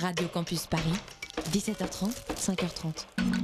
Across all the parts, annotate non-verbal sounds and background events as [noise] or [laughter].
Radio Campus Paris, 17h30, 5h30.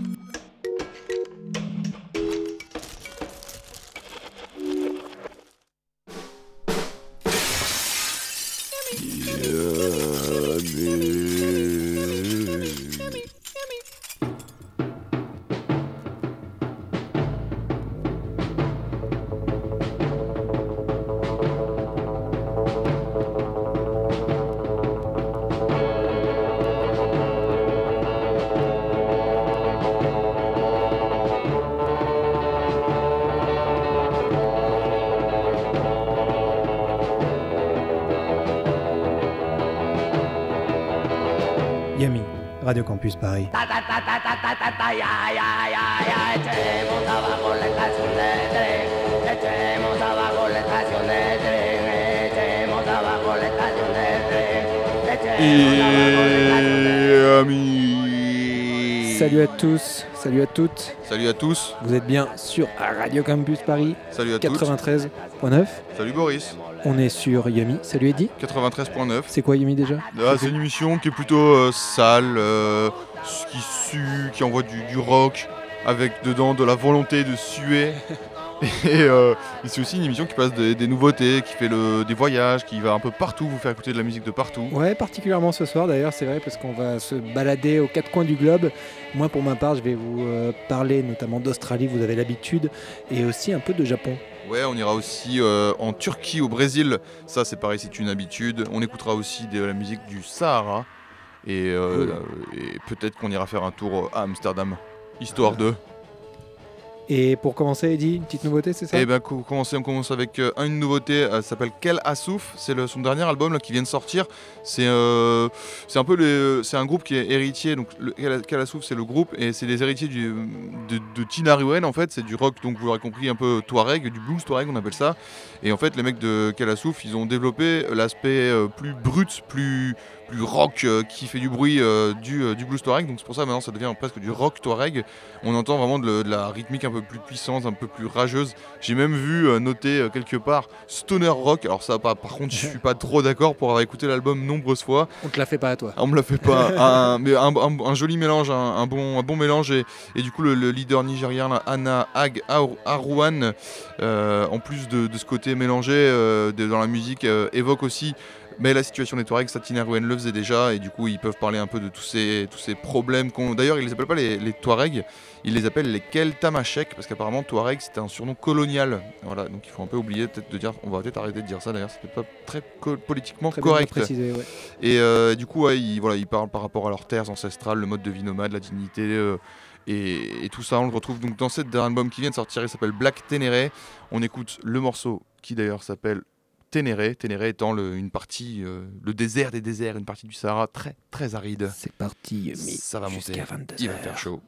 Et amis. Salut à tous, salut à toutes. Salut à tous, Vous êtes bien sur Radio Campus Paris salut à toutes. 93.9. Salut Boris, On est sur Yami. Salut Eddy. 93.9. C'est quoi Yami déjà? Ah, c'est une émission qui est plutôt euh, sale, euh, qui sue, qui envoie du, du rock, avec dedans de la volonté de suer. Et, euh, c'est aussi une émission qui passe des, des nouveautés, qui fait le, des voyages, qui va un peu partout vous faire écouter de la musique de partout. Ouais, particulièrement ce soir d'ailleurs, c'est vrai, parce qu'on va se balader aux quatre coins du globe. Moi, pour ma part, je vais vous euh, parler notamment d'Australie, vous avez l'habitude, et aussi un peu de Japon. Ouais, on ira aussi euh, en Turquie, au Brésil. Ça, c'est pareil, c'est une habitude. On écoutera aussi de la musique du Sahara. Et, euh, et peut-être qu'on ira faire un tour à Amsterdam, histoire de. Et pour commencer, Eddy, une petite nouveauté, c'est ça Eh ben, co- commencer, on commence avec euh, une nouveauté. euh, s'appelle Kel Assouf. C'est son dernier album qui vient de sortir. C'est euh, un peu les- c'est un groupe qui est héritier. Donc le, Kel Assouf, c'est le groupe et c'est les héritiers de, de Tina en fait. C'est du rock donc vous l'aurez compris un peu Touareg, du blues Touareg on appelle ça. Et en fait les mecs de Kel Assouf, ils ont développé l'aspect euh, plus brut, plus plus rock euh, qui fait du bruit euh, du, euh, du blues Touareg. Donc c'est pour ça maintenant ça devient presque du rock Touareg. On entend vraiment de, la rythmique un peu plus puissante, un peu plus rageuse. J'ai même vu noter quelque part stoner rock. Alors ça, pas, par contre, je suis pas trop d'accord pour avoir écouté l'album nombreuses fois. On te la fait pas à toi. Ah, On me l'a fait pas. [laughs] un, mais un, un- un joli mélange, un, bon, un bon mélange. Et, et du coup, le, le leader nigérien, là, Anna Ag Ar- Arwan, euh, en plus de, de ce côté mélangé de- dans la musique, évoque aussi. Mais la situation des Touaregs, Satina Arwan le faisait déjà, et du coup ils peuvent parler un peu de tous ces, tous ces problèmes qu'on. D'ailleurs, ils les appellent pas les, les Touaregs, ils les appellent les Keltamachek, parce qu'apparemment Touareg c'était un surnom colonial. Voilà, donc il faut un peu oublier peut-être de dire. On va peut-être arrêter de dire ça d'ailleurs, c'est peut-être pas très co- politiquement Très correct. préciser, ouais. Et euh, du coup, ouais, ils, voilà, ils parlent par rapport à leurs terres ancestrales, le mode de vie nomade, la dignité. euh, et, et tout ça, on le retrouve donc dans cet album qui vient de sortir, il s'appelle Black Ténéré. On écoute le morceau qui d'ailleurs s'appelle Ténéré. Ténéré étant le, une partie, euh, le désert des déserts, une partie du Sahara très très aride. C'est parti, mais ça va monter. Il va faire chaud.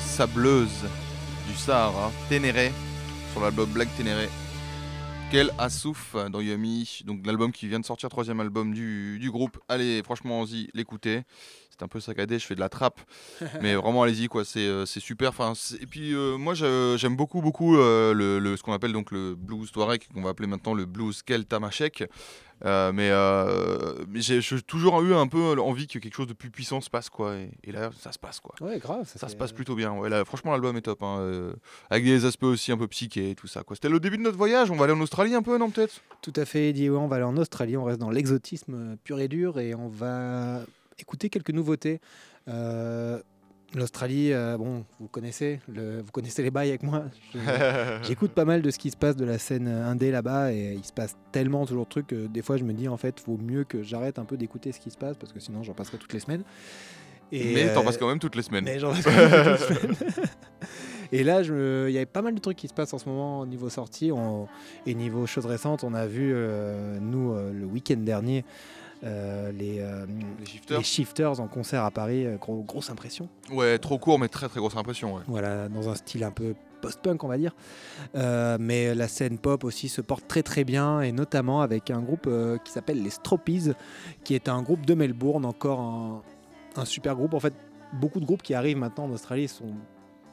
Sableuse du Sahara, Ténéré, sur l'album Black Ténéré. Quel assouf dans Yummy, donc l'album qui vient de sortir, troisième album du, du groupe. Allez, franchement, y l'écouter. C'est un peu saccadé, je fais de la trappe, [laughs] mais vraiment allez-y quoi, c'est euh, c'est super. Enfin, c'est- et puis euh, moi je- j'aime beaucoup beaucoup euh, le, le- ce qu'on appelle donc le blues touareg, qu'on va appeler maintenant le blues keltamachek. Euh, mais euh, mais j'ai j'ai toujours eu un peu envie que quelque chose de plus puissant se passe quoi. Et, et là ça se passe quoi. Ouais, grave. Ça se passe plutôt bien. Ouais, là, franchement, l'album est top. hein, euh, avec des aspects aussi un peu psychés et tout ça. quoi. C'était le début de notre voyage. On va aller en Australie un peu, non, peut-être? Tout à fait, Eddie. Ouais, on va aller en Australie, on reste dans l'exotisme pur et dur et on va écouter quelques nouveautés. Euh, L'Australie, euh, bon, vous connaissez, le, vous connaissez les bails avec moi. [laughs] J'écoute pas mal de ce qui se passe de la scène euh, indé là-bas et il se passe tellement toujours de trucs que des fois je me dis en fait, vaut mieux que j'arrête un peu d'écouter ce qui se passe parce que sinon j'en passerai toutes les semaines. Et, Mais t'en euh, passes quand même toutes les semaines. mais j'en passe quand même toutes les [laughs] semaines. [laughs] Et là, il y avait pas mal de trucs qui se passent en ce moment au niveau sortie on- et niveau choses récentes. On a vu, euh, nous, euh, le week-end dernier, euh, les, euh, Les shifters les Shifters en concert à Paris. euh, gros- grosse impression. Ouais, trop court, mais très très grosse impression. Ouais. Voilà, dans un style un peu post-punk, on va dire. Euh, mais la scène pop aussi se porte très très bien, et notamment avec un groupe euh, qui s'appelle les Stropies, qui est un groupe de Melbourne, encore un, un super groupe. En fait, beaucoup de groupes qui arrivent maintenant en Australie sont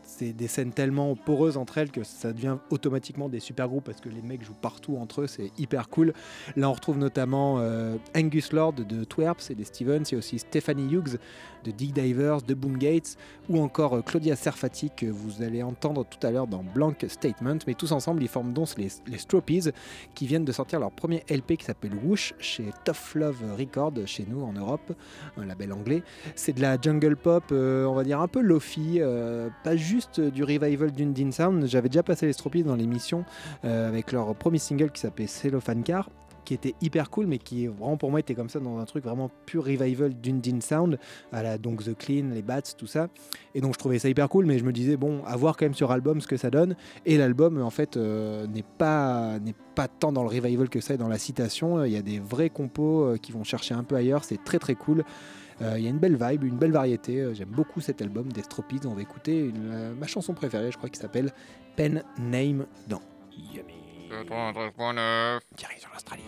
c'est des scènes tellement poreuses entre elles que ça devient automatiquement des super groupes parce que les mecs jouent partout entre eux, c'est hyper cool. Là, on retrouve notamment euh, Angus Lord de Twerps et des Stevens, il y a aussi Stephanie Hughes de Dig Divers, de Boom Gates, ou encore euh, Claudia Serfati que vous allez entendre tout à l'heure dans Blank Statement. Mais tous ensemble, ils forment donc les, les qui viennent de sortir leur premier LP qui s'appelle Whoosh chez Tough Love Record chez nous en Europe, un label anglais. C'est de la jungle pop, euh, on va dire un peu lofi, pas juste du revival d'Undine Sound. J'avais déjà passé les Stropies dans l'émission euh, avec leur premier single qui s'appelait Cellophane Car qui était hyper cool mais qui vraiment pour moi était comme ça dans un truc vraiment pur revival d'Undine Sound à la donc The Clean, les Bats, tout ça. Et donc je trouvais ça hyper cool mais je me disais bon à voir quand même sur album ce que ça donne. Et l'album en fait euh, n'est pas n'est pas tant dans le revival que ça et dans la citation. Il y a des vrais compos euh, qui vont chercher un peu ailleurs. C'est très très cool il y a une belle vibe, une belle variété. Euh, J'aime beaucoup cet album des Stropies. On va écouter une- euh, ma chanson préférée, je crois, qui s'appelle Pen Name dans Yummy. Sur l'Australie.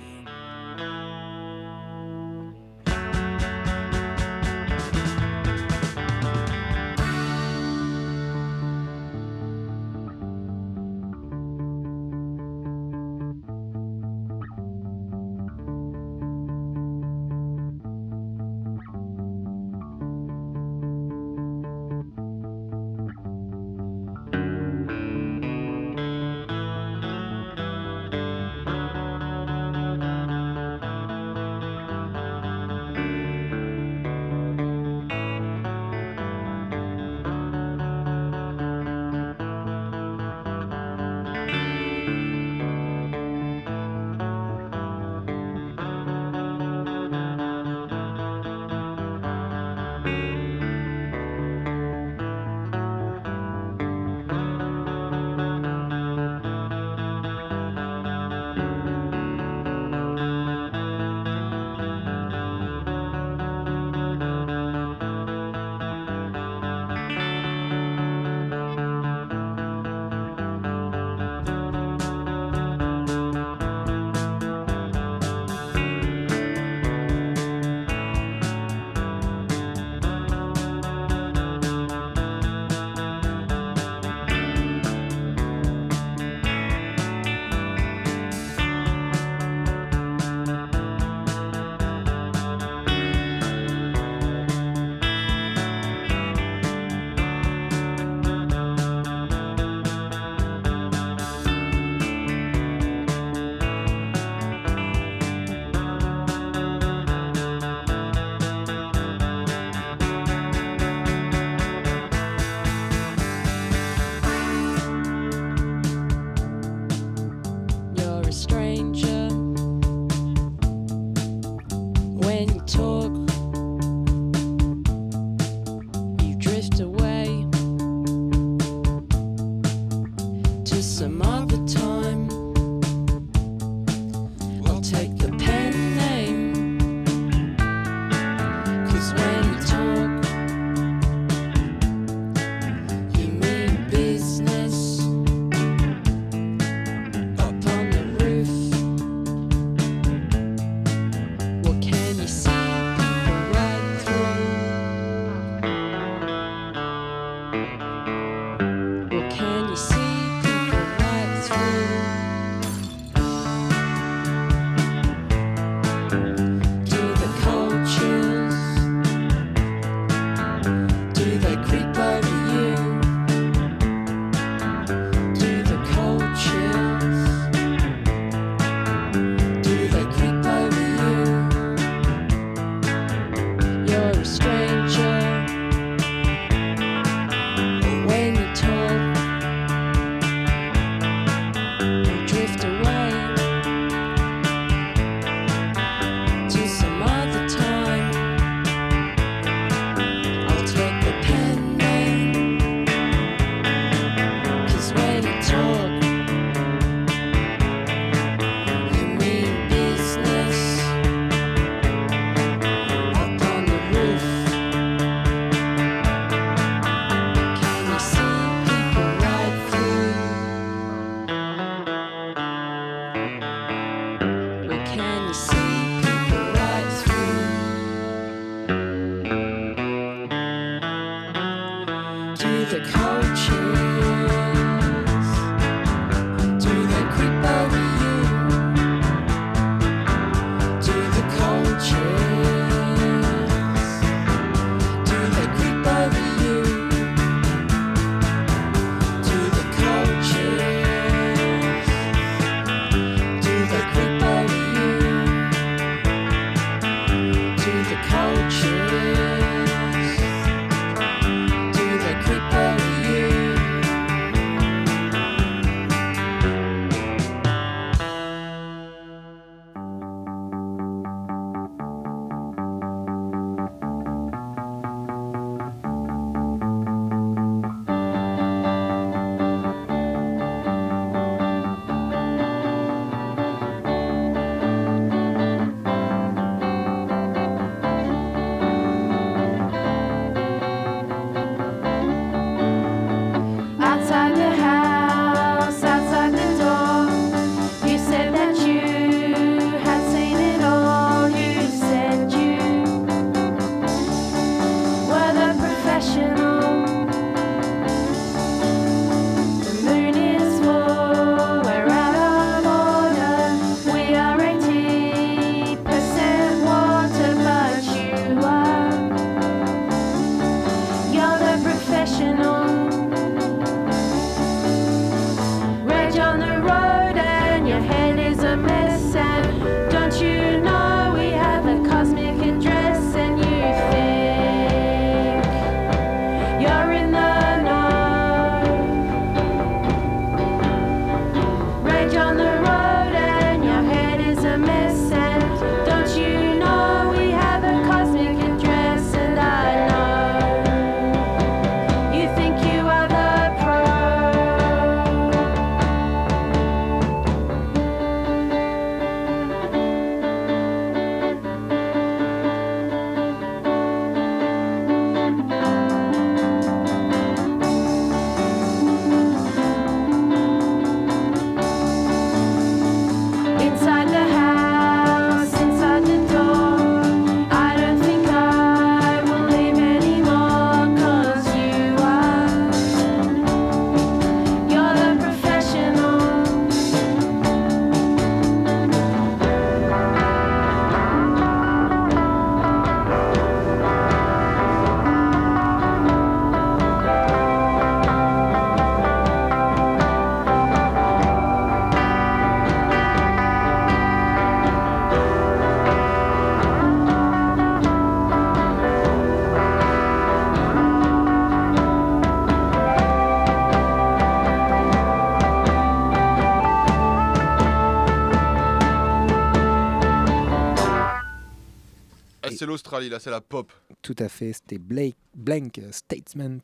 C'est la pop. Tout à fait, c'était Blake, Blank Statement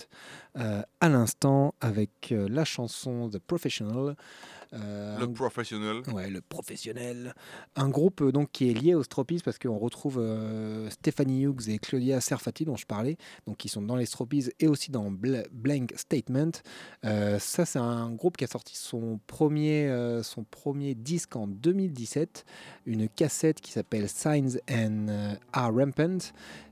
euh, à l'instant avec euh, la chanson The Professional. Euh, le professionnel. Ouais, le professionnel. Un groupe euh, donc qui est lié aux Stropis parce qu'on retrouve euh, Stéphanie Hughes et Claudia Serfati dont je parlais, donc qui sont dans les Stropis et aussi dans Blank Statement. Euh, ça, c'est un groupe qui a sorti son premier, son premier disque en 2017, une cassette qui s'appelle Signs and Are Rampant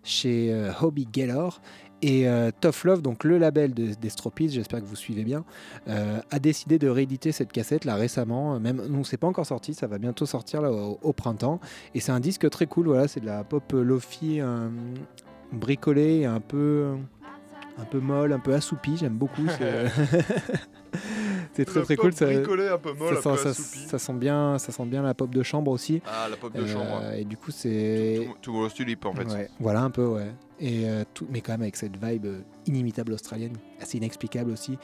chez Hobby Gaylor et euh, Tough Love, donc le label de- des Stropies, j'espère que vous suivez bien, euh, a décidé de rééditer cette cassette là récemment. Même non, c'est pas encore sorti, ça va bientôt sortir là, au, au printemps. Et c'est un disque très cool. Voilà, c'est de la pop lofi euh, bricolée, un peu, un peu molle, un peu assoupie. J'aime beaucoup. C'est [laughs] très très cool. Ça, Bricolé, un peu molle, ça un sent, peu ça- assoupi. ça sent bien, ça sent bien la pop de chambre aussi. Ah, la pop de Euh, chambre. Et du coup, c'est To Tomorrow's Tulip, en fait. Ouais, voilà un peu, ouais. Euh, mais quand même avec cette vibe euh, inimitable australienne, assez inexplicable aussi.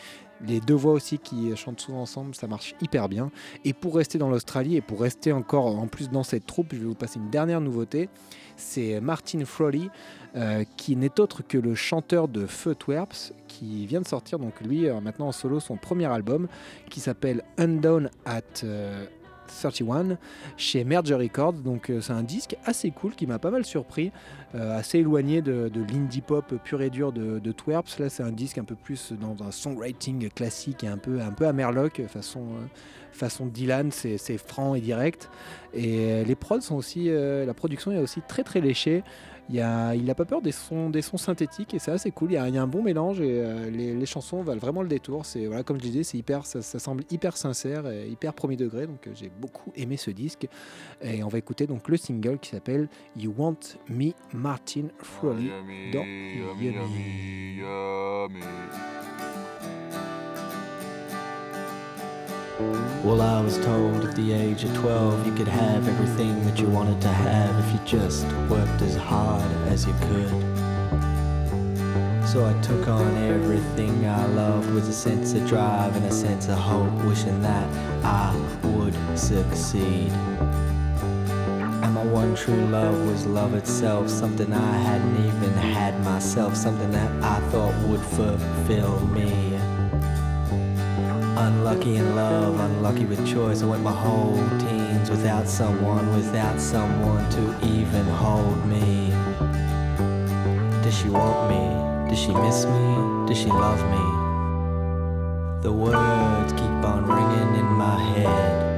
Les deux voix aussi qui euh, chantent souvent ensemble, ça marche hyper bien. Et pour rester dans l'Australie et pour rester encore en plus dans cette troupe, je vais vous passer une dernière nouveauté. C'est Martin Frawley, euh, qui n'est autre que le chanteur de Footwerps, qui vient de sortir donc lui maintenant en solo son premier album, qui s'appelle Undown at 31 chez Merge Records. Donc euh, c'est un disque assez cool qui m'a pas mal surpris, euh, assez éloigné de, l'indie pop pur et dur de, Twerps. Là c'est un disque un peu plus dans un songwriting classique et un peu, un peu amerloc façon, euh, façon Dylan, c'est franc et direct. Et les prods sont aussi, la production est aussi très très léchée. Il a, il a pas peur des sons, des sons synthétiques et c'est assez cool. Il y, a, il y a un bon mélange et euh, les, les chansons valent vraiment le détour. C'est voilà, comme je disais, c'est hyper, ça, ça semble hyper sincère et hyper premier degré. Donc euh, j'ai beaucoup aimé ce disque et on va écouter donc le single qui s'appelle You Want Me, Martin. Yummy, dans yummy. Well, I was told at the age of 12 you could have everything that you wanted to have if you just worked as hard as you could. So I took on everything I loved with a sense of drive and a sense of hope, wishing that I would succeed. And my one true love was love itself, something I hadn't even had myself, something that I thought would fulfill me. Unlucky in love, unlucky with choice. I went my whole teens without someone, without someone to even hold me. Does she want me? Does she miss me? Does she love me? The words keep on ringing in my head.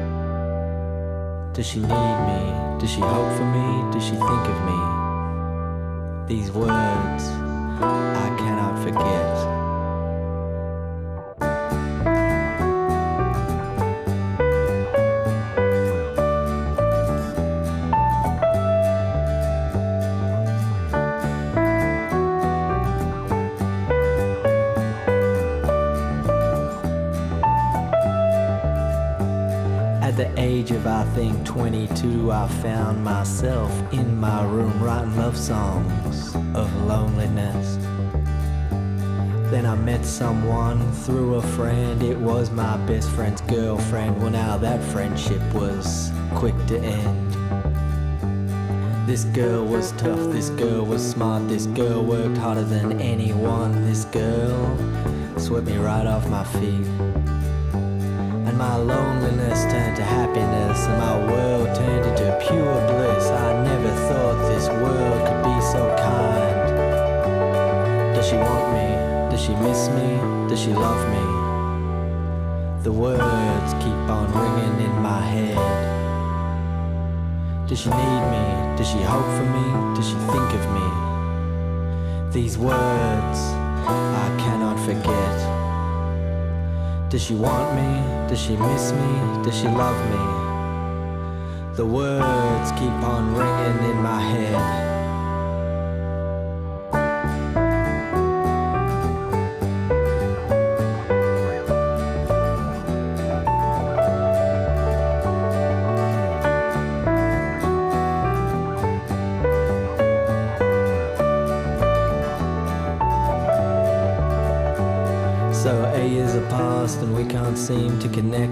Does she need me? Does she hope for me? Does she think of me? These words I cannot forget. 22, I found myself in my room writing love songs of loneliness. Then I met someone through a friend, it was my best friend's girlfriend. Well, now that friendship was quick to end. This girl was tough, this girl was smart, this girl worked harder than anyone. This girl swept me right off my feet. And my loneliness turned to happiness, and my world turned into pure bliss. I never thought this world could be so kind. Does she want me? Does she miss me? Does she love me? The words keep on ringing in my head. Does she need me? Does she hope for me? Does she think of me? These words I cannot forget. Does she want me? Does she miss me? Does she love me? The words keep on ringing in my head.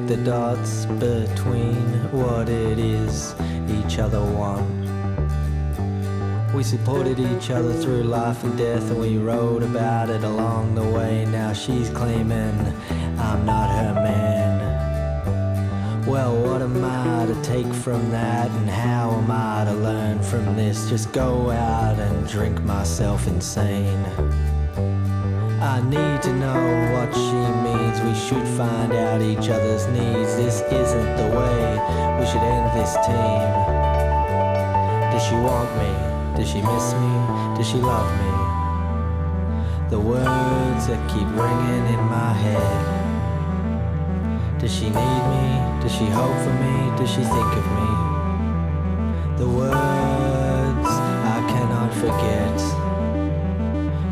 Connect the dots between what it is each other want. We supported each other through life and death and we wrote about it along the way. Now she's claiming I'm not her man. Well, what am I to take from that and how am I to learn from this? Just go out and drink myself insane. I need to know what she means. We should find out each other's needs. This isn't the way we should end this team. Does she want me? Does she miss me? Does she love me? The words that keep ringing in my head. Does she need me? Does she hope for me? Does she think of me? The words I cannot forget.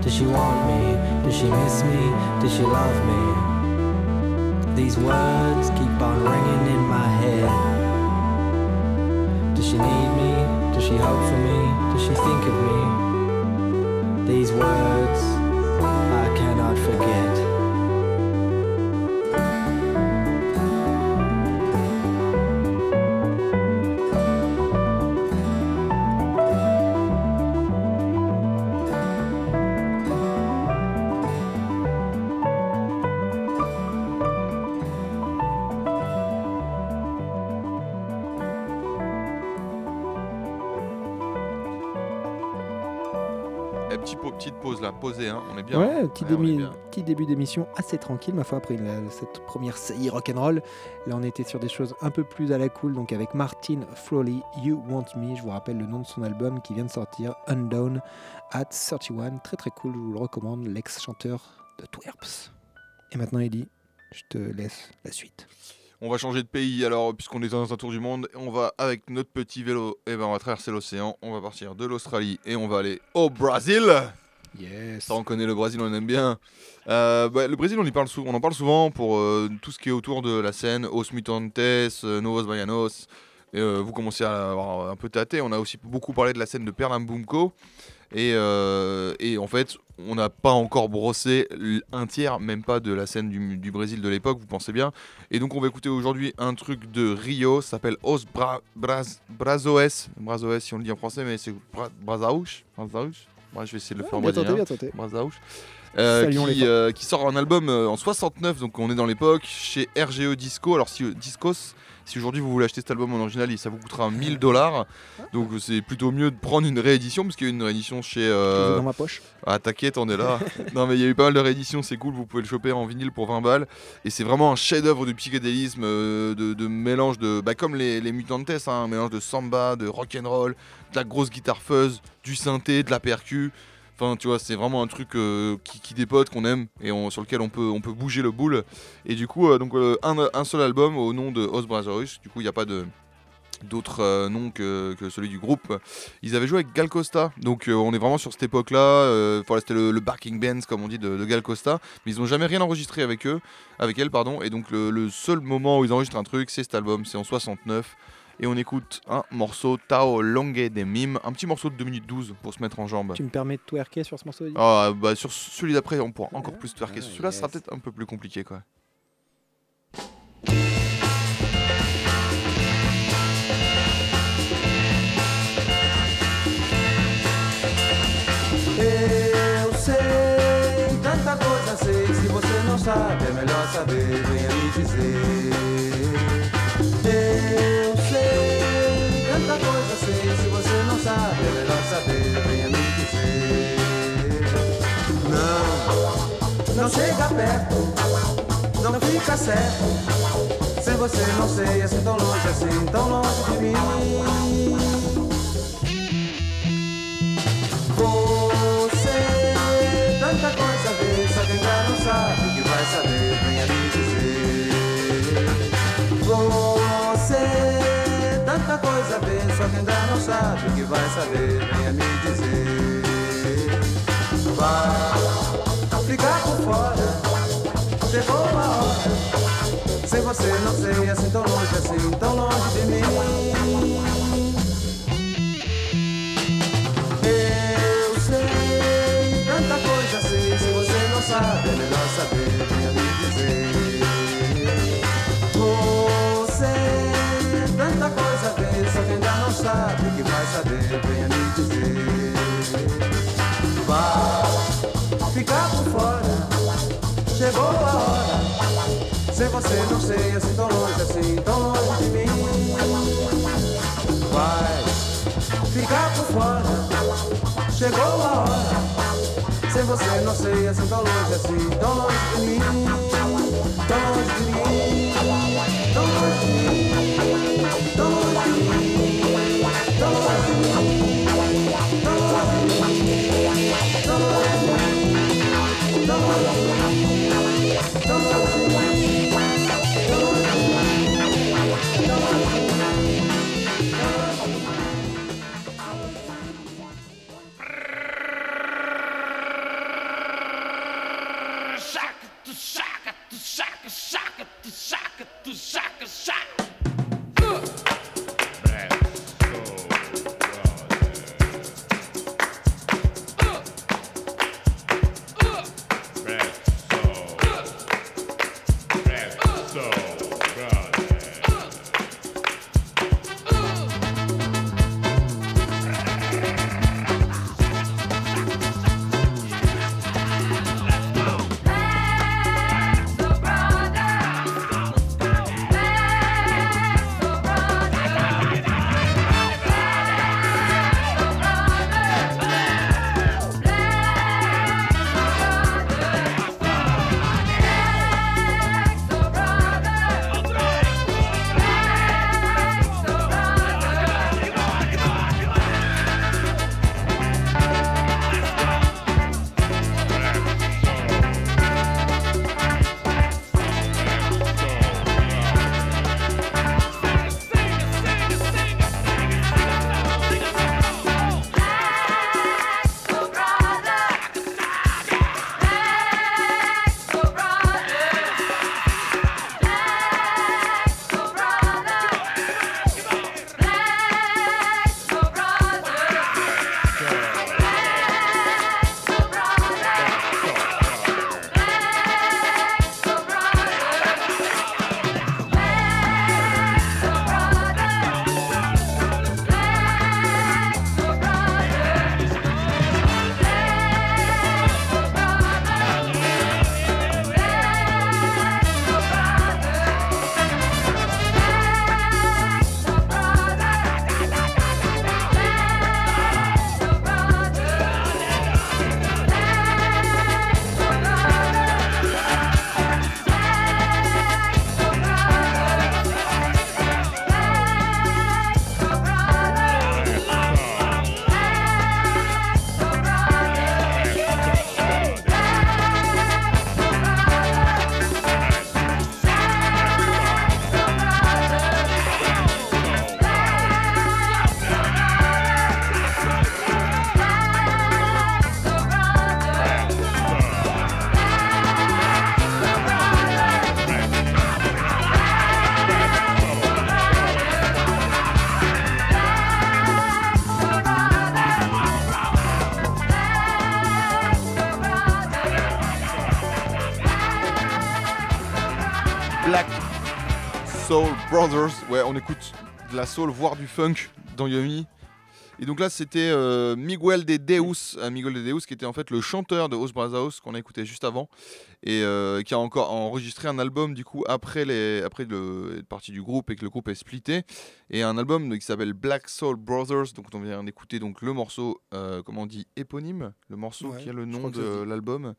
Does she want me? Does she miss me? Does she love me? These words keep on ringing in my head. Does she need me? Does she hope for me? Does she think of me? These words I cannot forget. Posée, hein. on est bien. Ouais, petit, Ouais, début, bien. petit début d'émission assez tranquille, ma foi, après la- cette première saillie rock'n'roll. Là, on était sur des choses un peu plus à la cool, donc avec Martin Frawley, You Want Me. Je vous rappelle le nom de son album qui vient de sortir, Undown at 31. Très très cool, je vous le recommande, l'ex-chanteur de Twerps. Et maintenant, Eddie, je te laisse la suite. On va changer de pays alors, puisqu'on est dans un tour du monde. On va avec notre petit vélo, et ben on va traverser l'océan. On va partir de l'Australie et on va aller au Brésil. Yes. On connaît le Brésil, on aime bien. Euh, bah, le Brésil, on, y parle on en parle souvent pour euh, tout ce qui est autour de la scène, Os Mutantes, euh, Novos Baianos. Euh, vous commencez à avoir un peu tâté. On a aussi beaucoup parlé de la scène de Pernambuco. Et, et en fait, on n'a pas encore brossé un tiers, même pas de la scène du, Brésil de l'époque, vous pensez bien. Et donc, on va écouter aujourd'hui un truc de Rio, ça s'appelle Os Bra Bras Brazoes. Brazoes, si on le dit en français, mais c'est Bra. Brazaúch. Ouais, je vais essayer de le faire en bien tenté, brésilien. bien tenté. Euh, qui, euh, qui sort un album euh, en 69, donc on est dans l'époque, chez RGE Disco. Alors, si Discos, si aujourd'hui vous voulez acheter cet album en original, ça vous coûtera 1000 dollars. Donc, c'est plutôt mieux de prendre une réédition, parce qu'il y a eu une réédition chez. Euh, dans ma poche. ah, t'inquiète, on est là. [laughs] non, mais il y a eu pas mal de rééditions, c'est cool, vous pouvez le choper en vinyle pour 20 balles. Et c'est vraiment un chef-d'œuvre de psychédélisme, euh, de, de mélange de. Bah, comme les, les Mutantes, hein, un mélange de samba, de rock'n'roll, de la grosse guitare fuzz, du synthé, de la percu. Enfin, tu vois, c'est vraiment un truc euh, qui, dépote, qu'on aime et sur lequel on peut, bouger le boule. Et du coup, euh, donc, euh, un, seul album au nom de Os Brazzers. Du coup, il n'y a pas de d'autres noms que, celui du groupe. Ils avaient joué avec Gal Costa, donc on est vraiment sur cette époque-là. c'était le, le backing bands, comme on dit, de, Gal Costa, mais ils n'ont jamais rien enregistré avec eux, avec elle, pardon. Et donc le seul moment où ils enregistrent un truc, c'est cet album, c'est en 69. Et on écoute un morceau Tao Longue des Mimes, un petit morceau de 2 minutes 12 pour se mettre en jambe. Tu me permets de twerker sur ce morceau Ah, bah, sur celui d'après, on pourra encore plus twerker. Ah, Celui-là sera yes. peut-être un peu plus compliqué, quoi. Eu sei, tanta coisa sei. Se você não sabe, é melhor saber. Venha me dizer. Não, chega perto. Não fica certo. Sem você não sei, assim tão longe, assim tão longe de mim. Você tanta coisa vê, só quem já não sabe que vai saber, venha me dizer. Você tanta coisa vê, só quem já não sabe que vai saber, venha me dizer. Vai ficar por fora, chegou a hora. Sem você não sei, assim tão longe, assim tão longe de mim. Eu sei, tanta coisa sei. Se você não sabe, é melhor saber, venha me dizer. Você, tanta coisa vê. Só quem ainda não sabe que vai saber, venha me dizer. Chegou a hora. Sem você não sei, assim tão longe, assim tão longe de mim. Vai ficar por fora. Chegou a hora. Sem você não sei, assim tão longe, assim tão longe de mim. Tão longe de mim. Tão longe de mim. to shout. Brothers. Ouais, on écoute de la soul, voire du funk dans Yumi. Et donc là, c'était euh, Miguel de Deus, euh, Miguel de Deus, qui était en fait le chanteur de Os Brazos qu'on a écouté juste avant, et euh, qui a encore enregistré un album du coup après les après le partie du groupe et que le groupe est splitté, et un album qui s'appelle Black Soul Brothers. Donc on vient d'écouter donc le morceau, euh, comment on dit, éponyme, le morceau Ouais, qui a le nom de l'album.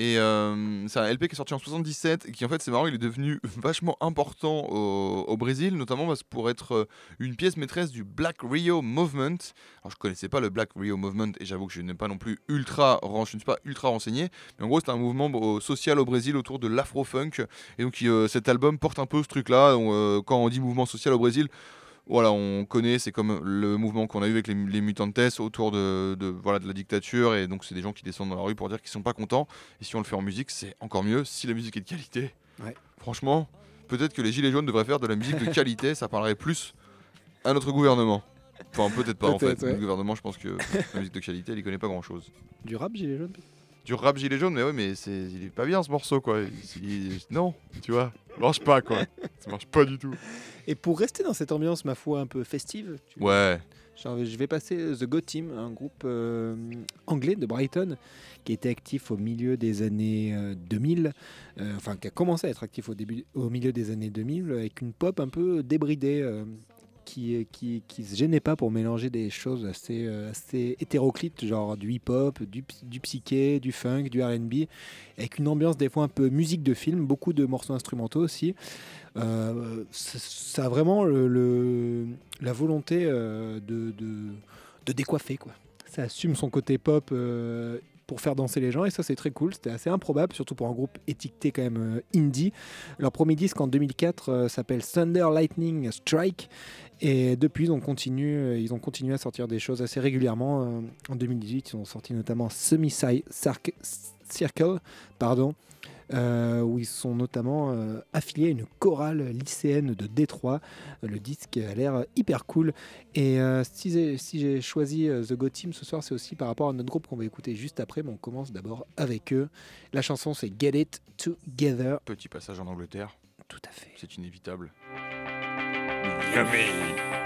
Et euh, c'est un LP qui est sorti en 77 et qui en fait c'est marrant il est devenu [laughs] vachement important au, Brésil notamment parce pour être euh, une pièce maîtresse du Black Rio Movement. Alors je connaissais pas le Black Rio Movement et j'avoue que je n'ai pas non plus ultra je ne suis pas ultra renseigné mais en gros c'est un mouvement social au Brésil autour de l'afro-funk et donc euh, cet album porte un peu ce truc là quand on dit mouvement social au Brésil voilà, on connaît, c'est comme le mouvement qu'on a eu avec les, les mutantes autour de, de- voilà, de la dictature, et donc c'est des gens qui descendent dans la rue pour dire qu'ils sont pas contents. Et si on le fait en musique, c'est encore mieux, si la musique est de qualité. Ouais. Franchement, peut-être que les Gilets jaunes devraient faire de la musique de qualité, ça parlerait plus à notre gouvernement. Enfin, peut-être pas en fait. Ouais. Le gouvernement, je pense que la musique de qualité, il y connaît pas grand chose. Du rap, gilet jaune Du rap Gilets jaunes, mais ouais, mais c'est, il est pas bien ce morceau quoi. Il- il- non, tu vois, marche pas quoi. Ça marche pas du tout. Et pour rester dans cette ambiance, ma foi, un peu festive, tu- Ouais. genre, je vais passer The Go Team, un groupe euh, anglais de Brighton qui était actif au milieu des années euh, 2000, euh, enfin qui a commencé à être actif au, début, au milieu des années 2000 avec une pop un peu débridée. Qui, qui, qui se gênait pas pour mélanger des choses assez, euh, assez hétéroclites, genre du hip-hop, du, du psyché, du funk, du RB, avec une ambiance des fois un peu musique de film, beaucoup de morceaux instrumentaux aussi. Euh, ça, a vraiment le, la volonté euh, de, de, décoiffer. Quoi. Ça assume son côté pop pour faire danser les gens et ça c'est très cool. C'était assez improbable, surtout pour un groupe étiqueté quand même indie. Leur premier disque en 2004 euh, s'appelle Thunder Lightning Strike. Et depuis, ils ont, continué, euh, ils ont continué à sortir des choses assez régulièrement. Euh, En 2018, ils ont sorti notamment Semi Circle, pardon, euh, où ils sont notamment euh, affiliés à une chorale lycéenne de Détroit. Le disque a l'air hyper cool. Et euh, si j'ai si j'ai choisi The Go Team ce soir, c'est aussi par rapport à notre groupe qu'on va écouter juste après, mais on commence d'abord avec eux. La chanson c'est Get It Together. Petit passage en Angleterre, Tout à fait. c'est inévitable. Get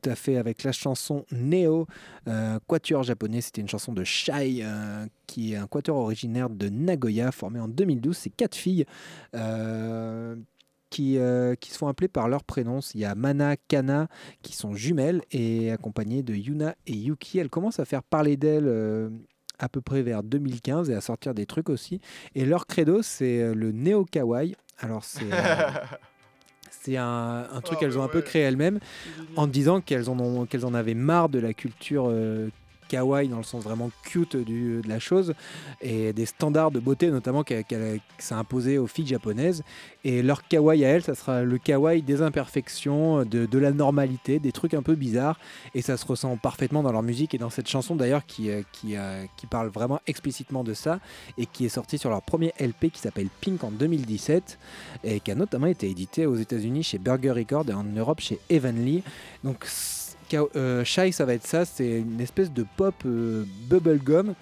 Tout à fait, avec la chanson Neo, euh, quatuor japonais. C'était une chanson de Shai, euh, qui est un quatuor originaire de Nagoya, formé en 2012. C'est quatre filles euh, qui, qui se font appeler par leur prénom. Il y a Mana, Kana, qui sont jumelles, et accompagnées de Yuna et Yuki. Elles commencent à faire parler d'elles. euh, à peu près vers 2015 et à sortir des trucs aussi. Et leur credo, c'est le néo kawaii. Alors c'est [laughs] c'est un, un truc Oh, qu'elles ont mais un peu créé elles-mêmes en disant qu'elles en, ont- qu'elles en avaient marre de la culture euh, kawaii dans le sens vraiment cute de la chose et des standards de beauté notamment qu'elle- qu'elle- que ça a imposé aux filles japonaises. Et leur kawaii à elles, ça sera le kawaii des imperfections, de, de la normalité, des trucs un peu bizarres. Et ça se ressent parfaitement dans leur musique et dans cette chanson d'ailleurs qui, euh, qui, euh, qui parle vraiment explicitement de ça et qui est sortie sur leur premier LP qui s'appelle Pink en 2017 et qui a notamment été édité aux États-Unis chez Burger Records et en Europe chez Evenly. Donc euh, Shy, ça va être ça, c'est une espèce de pop euh, bubblegum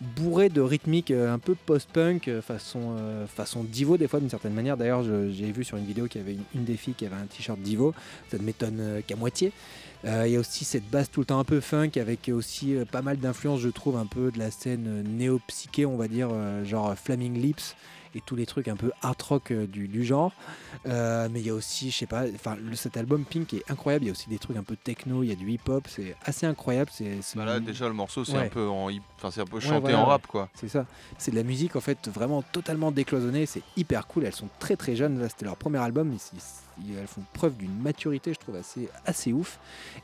bourré de rythmique euh, un peu post-punk euh, façon, façon Divo des fois d'une certaine manière. D'ailleurs, j'ai vu sur une vidéo qu'il y avait une, des filles qui avait un t-shirt Divo, ça ne m'étonne qu'à moitié. Il y a aussi cette basse tout le temps un peu funk avec aussi pas mal d'influences, je trouve, un peu de la scène néo-psyché, on va dire, genre Flaming Lips et tous les trucs un peu art rock euh, du, du genre. Euh, mais il y a aussi, je sais pas, enfin cet album Pink est incroyable. Il y a aussi des trucs un peu techno, il y a du hip-hop, c'est assez incroyable. C'est Bah là, déjà, le morceau, c'est Ouais. un peu en hip- enfin, c'est un peu Ouais, chanté voilà, en rap, quoi. c'est ça. C'est de la musique en fait vraiment totalement décloisonnée. C'est hyper cool. Elles sont très très jeunes. Là, c'était leur premier album. mais c'est- c'est- elles font preuve d'une maturité, je trouve, assez, assez ouf.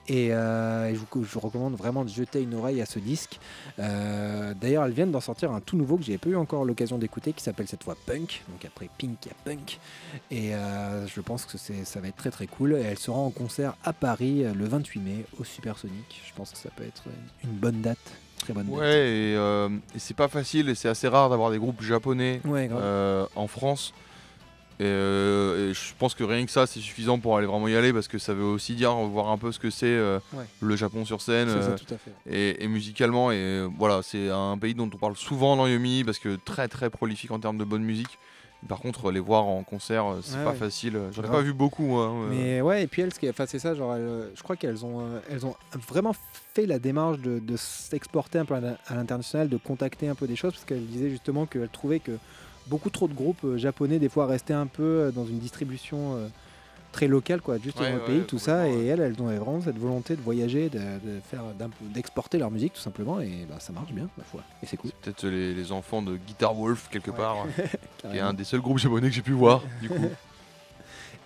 Et, euh, et je, vous, je vous recommande vraiment de jeter une oreille à ce disque. Euh, D'ailleurs, elles viennent d'en sortir un tout nouveau que j'ai pas eu encore l'occasion d'écouter qui s'appelle cette fois Punk. Donc après Pink, il y a Punk. Et euh, je pense que ça va être très très cool. Et elle sera en concert à Paris le 28 mai au Supersonic. Je pense que ça peut être une bonne date. Très bonne date. Ouais, et, euh, et c'est pas facile, et c'est assez rare d'avoir des groupes japonais Ouais, euh, en France. Et, euh, et je pense que rien que ça, c'est suffisant pour aller vraiment y aller, parce que ça veut aussi dire voir un peu ce que c'est euh, Ouais. le Japon sur scène. Euh, ça, tout à fait. et, et musicalement et voilà c'est un pays dont on parle souvent dans Yomi parce que très très prolifique en termes de bonne musique par contre les voir en concert c'est Ouais, pas ouais. facile j'en ai Grave. pas vu beaucoup hein. Mais ouais, et puis elles, enfin, c'est ça, genre, elles, je crois qu'elles ont, elles ont vraiment fait la démarche de, de s'exporter un peu à l'international, de contacter un peu des choses, parce qu'elles disaient justement qu'elles trouvaient que beaucoup trop de groupes euh, japonais, des fois, restaient un peu euh, dans une distribution euh, très locale, quoi, juste Ouais, dans le ouais, pays, tout ça, et elles, elles ont vraiment cette volonté de voyager, de, de faire, d'exporter leur musique, tout simplement, et bah, ça marche bien, ma foi, et c'est cool. c'est peut-être les, les enfants de Guitar Wolf quelque part [laughs] qui est un des seuls groupes japonais que j'ai pu voir du coup [laughs]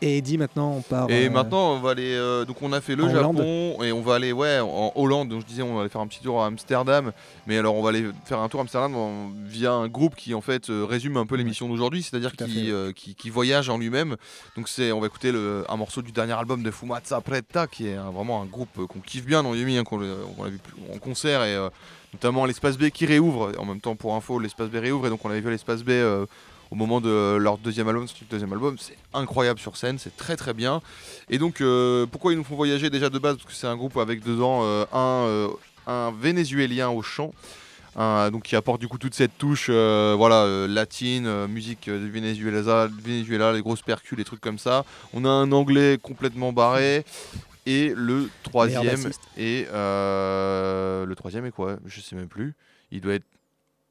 Et Eddie, maintenant, on part. et euh, maintenant on va aller euh, donc on a fait le en Japon Hollande. et on va aller ouais en Hollande. Donc je disais on va aller faire un petit tour à Amsterdam. Mais alors on va aller faire un tour à Amsterdam en- via un groupe qui en fait euh, résume un peu l'émission d'aujourd'hui. C'est-à-dire qui, euh, qui, qui voyage en lui-même. Donc c'est on va écouter le, un morceau du dernier album de Fumatsa Preta qui est vraiment un groupe qu'on kiffe bien dans Yumi hein, qu'on on l'a vu en concert. Et notamment l'espace B qui réouvre. En même temps pour info l'espace B réouvre. Et donc on avait vu l'espace B euh, au moment de leur deuxième album, c'est le deuxième album, c'est incroyable sur scène, c'est très très bien. Et donc euh, pourquoi ils nous font voyager déjà de base? Parce que c'est un groupe avec dedans euh, un, euh, un Vénézuélien au chant. donc qui apporte du coup toute cette touche euh, voilà euh, latine euh, musique du Venezuela, Venezuela les grosses percus les trucs comme ça. On a un anglais complètement barré. Et le troisième euh, le troisième est quoi? Je sais même plus. Il doit être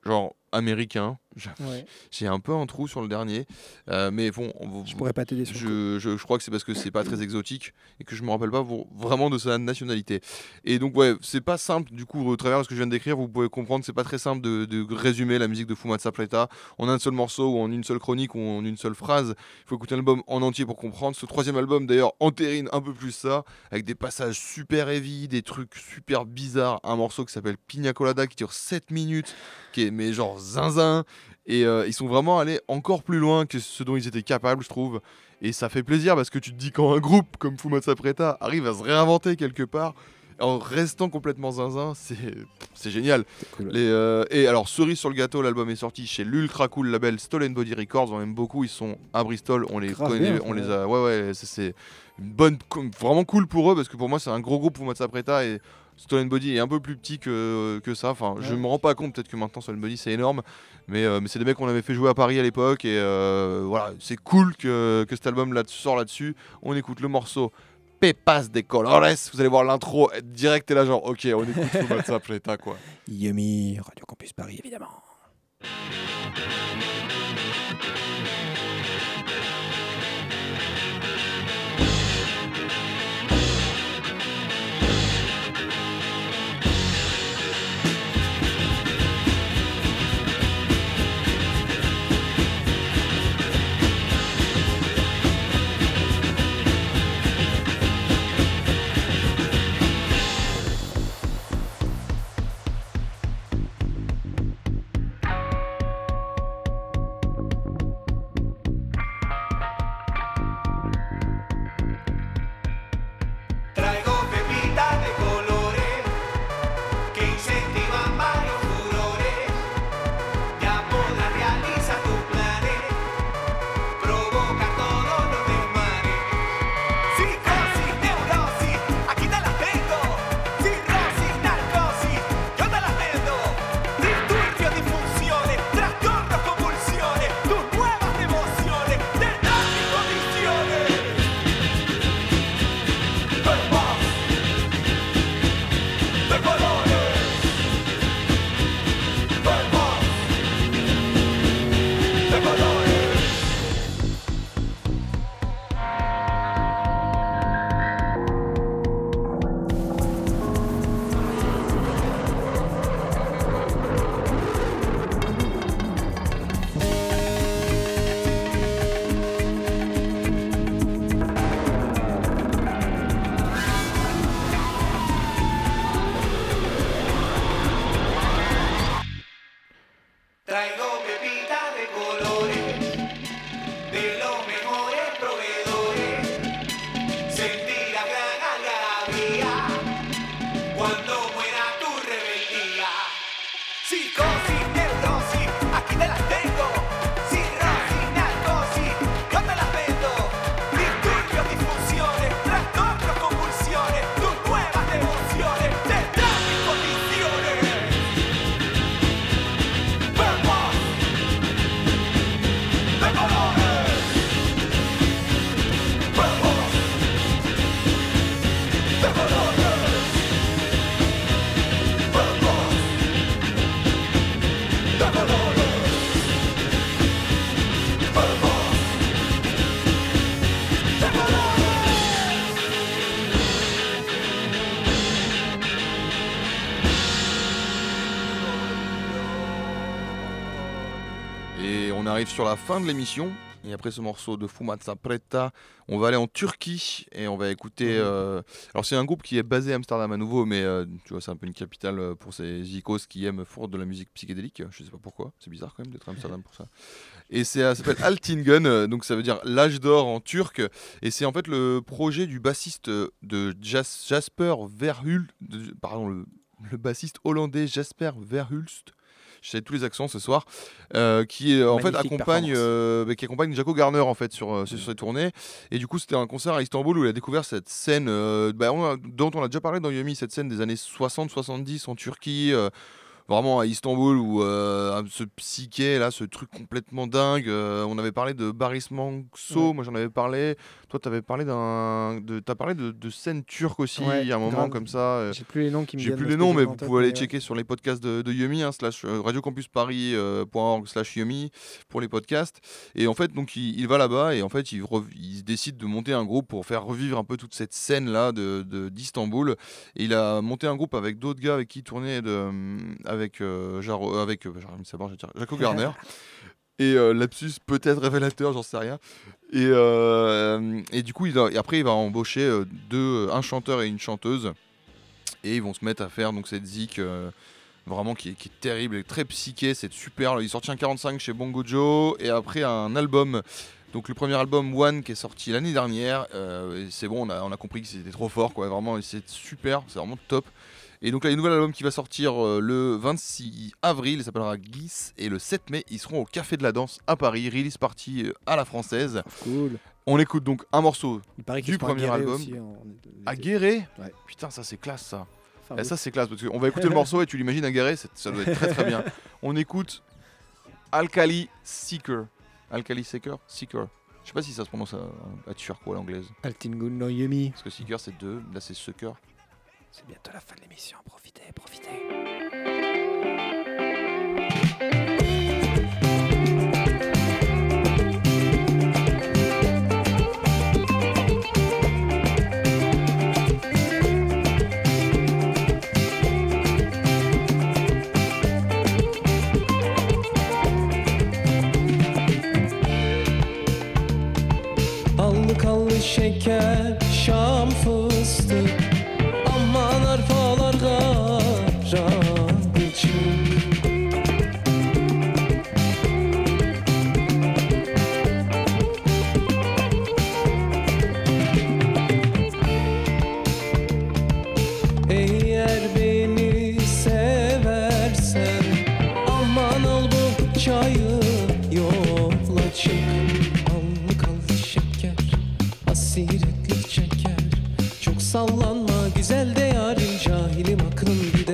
genre américain Ouais, j'ai un peu un trou sur le dernier euh, mais bon on- je pourrais pas t'aider sur je, je- je crois que c'est parce que c'est pas très exotique et que je me rappelle pas pour- vraiment de sa nationalité. Et donc ouais, c'est pas simple du coup au travers de ce que je viens de décrire, vous pouvez comprendre c'est pas très simple de, de résumer la musique de Fumatsa Preta en un seul morceau ou en une seule chronique ou en une seule phrase. Il faut écouter l'album en entier pour comprendre. Ce troisième album d'ailleurs entérine un peu plus ça avec des passages super heavy, des trucs super bizarres, un morceau qui s'appelle Pina Colada qui dure 7 minutes qui est mais genre zinzin et euh, ils sont vraiment allés encore plus loin que ce dont ils étaient capables, je trouve. Et ça fait plaisir parce que tu te dis quand un groupe comme Fumatsa Preta arrive à se réinventer quelque part en restant complètement zinzin, c'est génial. Cool. Les, euh, et alors cerise sur le gâteau, l'album est sorti chez l'ultra cool label Stolen Body Records. On aime beaucoup, ils sont à Bristol, on les connaît, bien, on les a. Ouais ouais, c'est une bonne, vraiment cool pour eux parce que pour moi c'est un gros groupe Preta et Stolen Body est un peu plus petit que, que ça. Enfin, je Ouais. me rends pas compte, peut-être que maintenant Stolen Body c'est énorme, mais, euh, mais c'est des mecs qu'on avait fait jouer à Paris à l'époque et euh, voilà, c'est cool que, que cet album là sort là-dessus. On écoute le morceau Pepas de Colores. Vous allez voir l'intro direct et là genre ok on écoute Fumata Preta quoi. [laughs] Yumi, Radio Campus Paris, évidemment. Que incentivan arrive sur la fin de l'émission. Et après ce morceau de Fumatsa Preta, on va aller en Turquie et on va écouter. euh, Alors, c'est un groupe qui est basé à Amsterdam à nouveau, mais euh, tu vois, c'est un peu une capitale euh, pour ces icos qui aiment fort de la musique psychédélique. Je sais pas pourquoi, c'est bizarre quand même d'être à Amsterdam pour ça. Et c'est, ça s'appelle Altingen, donc ça veut dire l'âge d'or en turc. Et c'est en fait le projet du bassiste de Jas- Jasper Verhulst, de- pardon, le, le bassiste hollandais Jasper Verhulst. J'essaie tous les accents ce soir, euh, qui en fait accompagne, euh, qui accompagne Jaco Garner en fait sur, euh, sur ses tournées. Et du coup, c'était un concert à Istanbul où il a découvert cette scène bah, on a- dont on a déjà parlé dans Yumi, cette scène des années 60-70 en Turquie. Vraiment à Istanbul où euh, ce psyché là, ce truc complètement dingue. euh, on avait parlé de Baris Manso, Ouais. moi j'en avais parlé. Toi, t'avais parlé d'un, de, t'as parlé de, de scènes turques aussi. Ouais, il y a un moment grave. comme ça. euh, J'ai plus les noms qui me j'ai plus les noms, mais vous pouvez aller ouais. checker sur les podcasts de, de Yumi, hein, slash euh, radiocampusparis.org slash Yumi pour les podcasts. Et en fait, donc il, il va là-bas et en fait, il, rev- il décide de monter un groupe pour faire revivre un peu toute cette scène-là de, de- d'Istanbul. Et il a monté un groupe avec d'autres gars avec qui il tournait de, avec euh, Jaro- avec euh, Jaro- Jaco Garner. [laughs] Et euh, lapsus peut-être révélateur, j'en sais rien. Et, euh, et du coup, il a- après, il va embaucher euh, deux, un chanteur et une chanteuse. Et ils vont se mettre à faire donc cette zik euh, vraiment qui est, qui est terrible et très psyché. C'est super. Il est sorti un 45 chez Bongo Joe et après un album. Donc le premier album One qui est sorti l'année dernière. euh, c'est bon, on a, on a compris que c'était trop fort. Quoi. Vraiment, c'est super. C'est vraiment top. Et donc là, il y a un nouvel album qui va sortir euh, le 26 avril, il s'appellera Guis, et le 7 mai, ils seront au Café de la Danse à Paris, release party euh, à la française. Cool. On écoute donc un morceau Du premier album. en- à Guéret. Ouais. Putain, ça c'est classe ça. Enfin, Eh, oui. ça c'est classe parce qu'on va écouter le [laughs] morceau et tu l'imagines à c'est- ça doit être très très bien. [laughs] On écoute Alkali Seeker. Alkali Seeker? Seeker. Je sais pas si ça se prononce à, à à l'anglaise. Altingun no Yumi. Parce que Seeker c'est deux, là c'est Sucker. C'est bientôt la fin de l'émission. Profitez, profitez. Çok sallanma güzel de yarim Cahilim aklım gider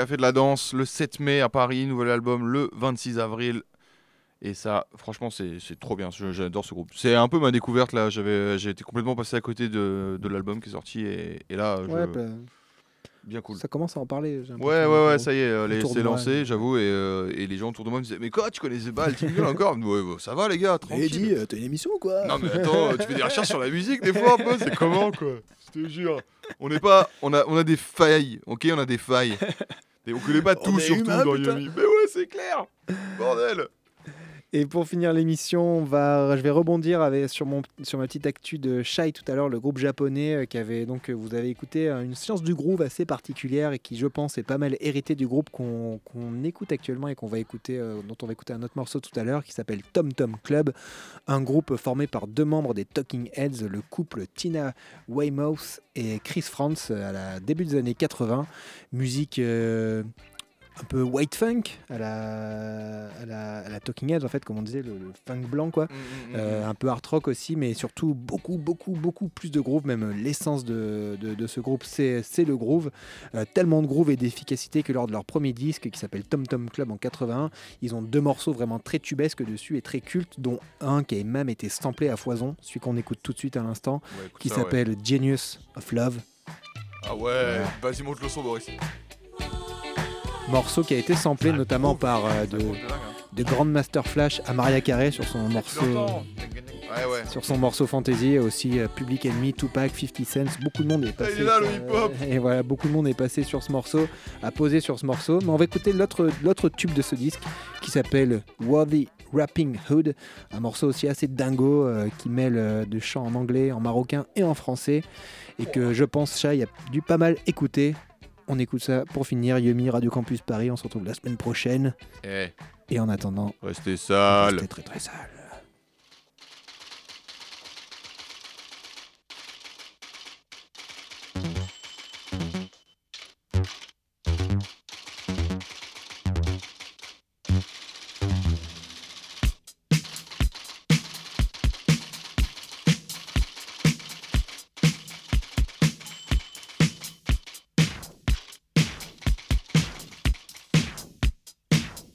Café de la Danse, le 7 mai à Paris, nouvel album le 26 avril. Et ça, franchement, c'est trop bien. J'adore ce groupe. C'est un peu ma découverte là. J'avais, j'ai été complètement passé à côté de, de l'album qui est sorti et, et là, je- bah, bien cool. ça commence à en parler. Ouais, ouais, ouais, ça y est, euh, c'est lancé, ouais. j'avoue, et, euh, et les gens autour de moi me disaient Mais quoi, tu connaissais pas Altingun [laughs] encore? Ouais, ouais, ça va les gars, tranquille. t'as une émission ou quoi? Non mais attends, tu fais des recherches sur la musique des fois un peu, c'est comment quoi? Je te jure. On n'est pas, on a, on a des failles, ok, on a des failles. Et on connaît pas tout surtout humain, dans. Yumi. Mais ouais, c'est clair. Bordel. Et pour finir l'émission, je vais rebondir avec, sur, ma petite actu de Shai tout à l'heure, le groupe japonais euh, qui avait donc, euh, vous avez écouté, euh, une science du groove assez particulière et qui, je pense, est pas mal hérité du groupe qu'on écoute actuellement et qu'on va écouter, dont on va écouter un autre morceau tout à l'heure qui s'appelle Tom Tom Club, un groupe formé par deux membres des Talking Heads, le couple Tina Weymouth et Chris Frantz euh, à la début des années 80. Musique. Un peu white funk à la, à la, à la Talking Heads en fait, comme on disait, le, le funk blanc quoi. Mm, mm, mm, Euh, un peu hard rock aussi, mais surtout beaucoup, beaucoup, beaucoup plus de groove. Même l'essence de, de- de ce groupe, c'est le groove. Euh, tellement de groove et d'efficacité que lors de leur premier disque, qui s'appelle Tom Tom Club en 81, ils ont deux morceaux vraiment très tubesques dessus et très cultes, dont un qui a même été samplé à foison, celui qu'on écoute tout de suite à l'instant, Ouais, qui ouais. s'appelle Genius of Love. Ah ouais, vas-y, monte le son, Boris. Morceau qui a été samplé Ah, notamment groove. par euh, Ça de, hein. de Grandmaster Flash à Maria Carey sur son morceau. Ouais, ouais. sur son morceau fantasy, aussi euh, Public Enemy, Tupac, 50 Cent, beaucoup de monde est passé. là, sur- hip-hop. [laughs] Et voilà, beaucoup de monde est passé sur ce morceau, a posé sur ce morceau. Mais on va écouter l'autre l'autre tube de ce disque qui s'appelle Worthy Rapping Hood, un morceau aussi assez dingo euh, qui mêle euh, de chants en anglais, en marocain et en français, et que je pense Chai a dû pas mal écouter. On écoute ça pour finir. Yumi, Radio Campus Paris. On se retrouve la semaine prochaine. Eh, Et en attendant, restez sale. restez très très sale.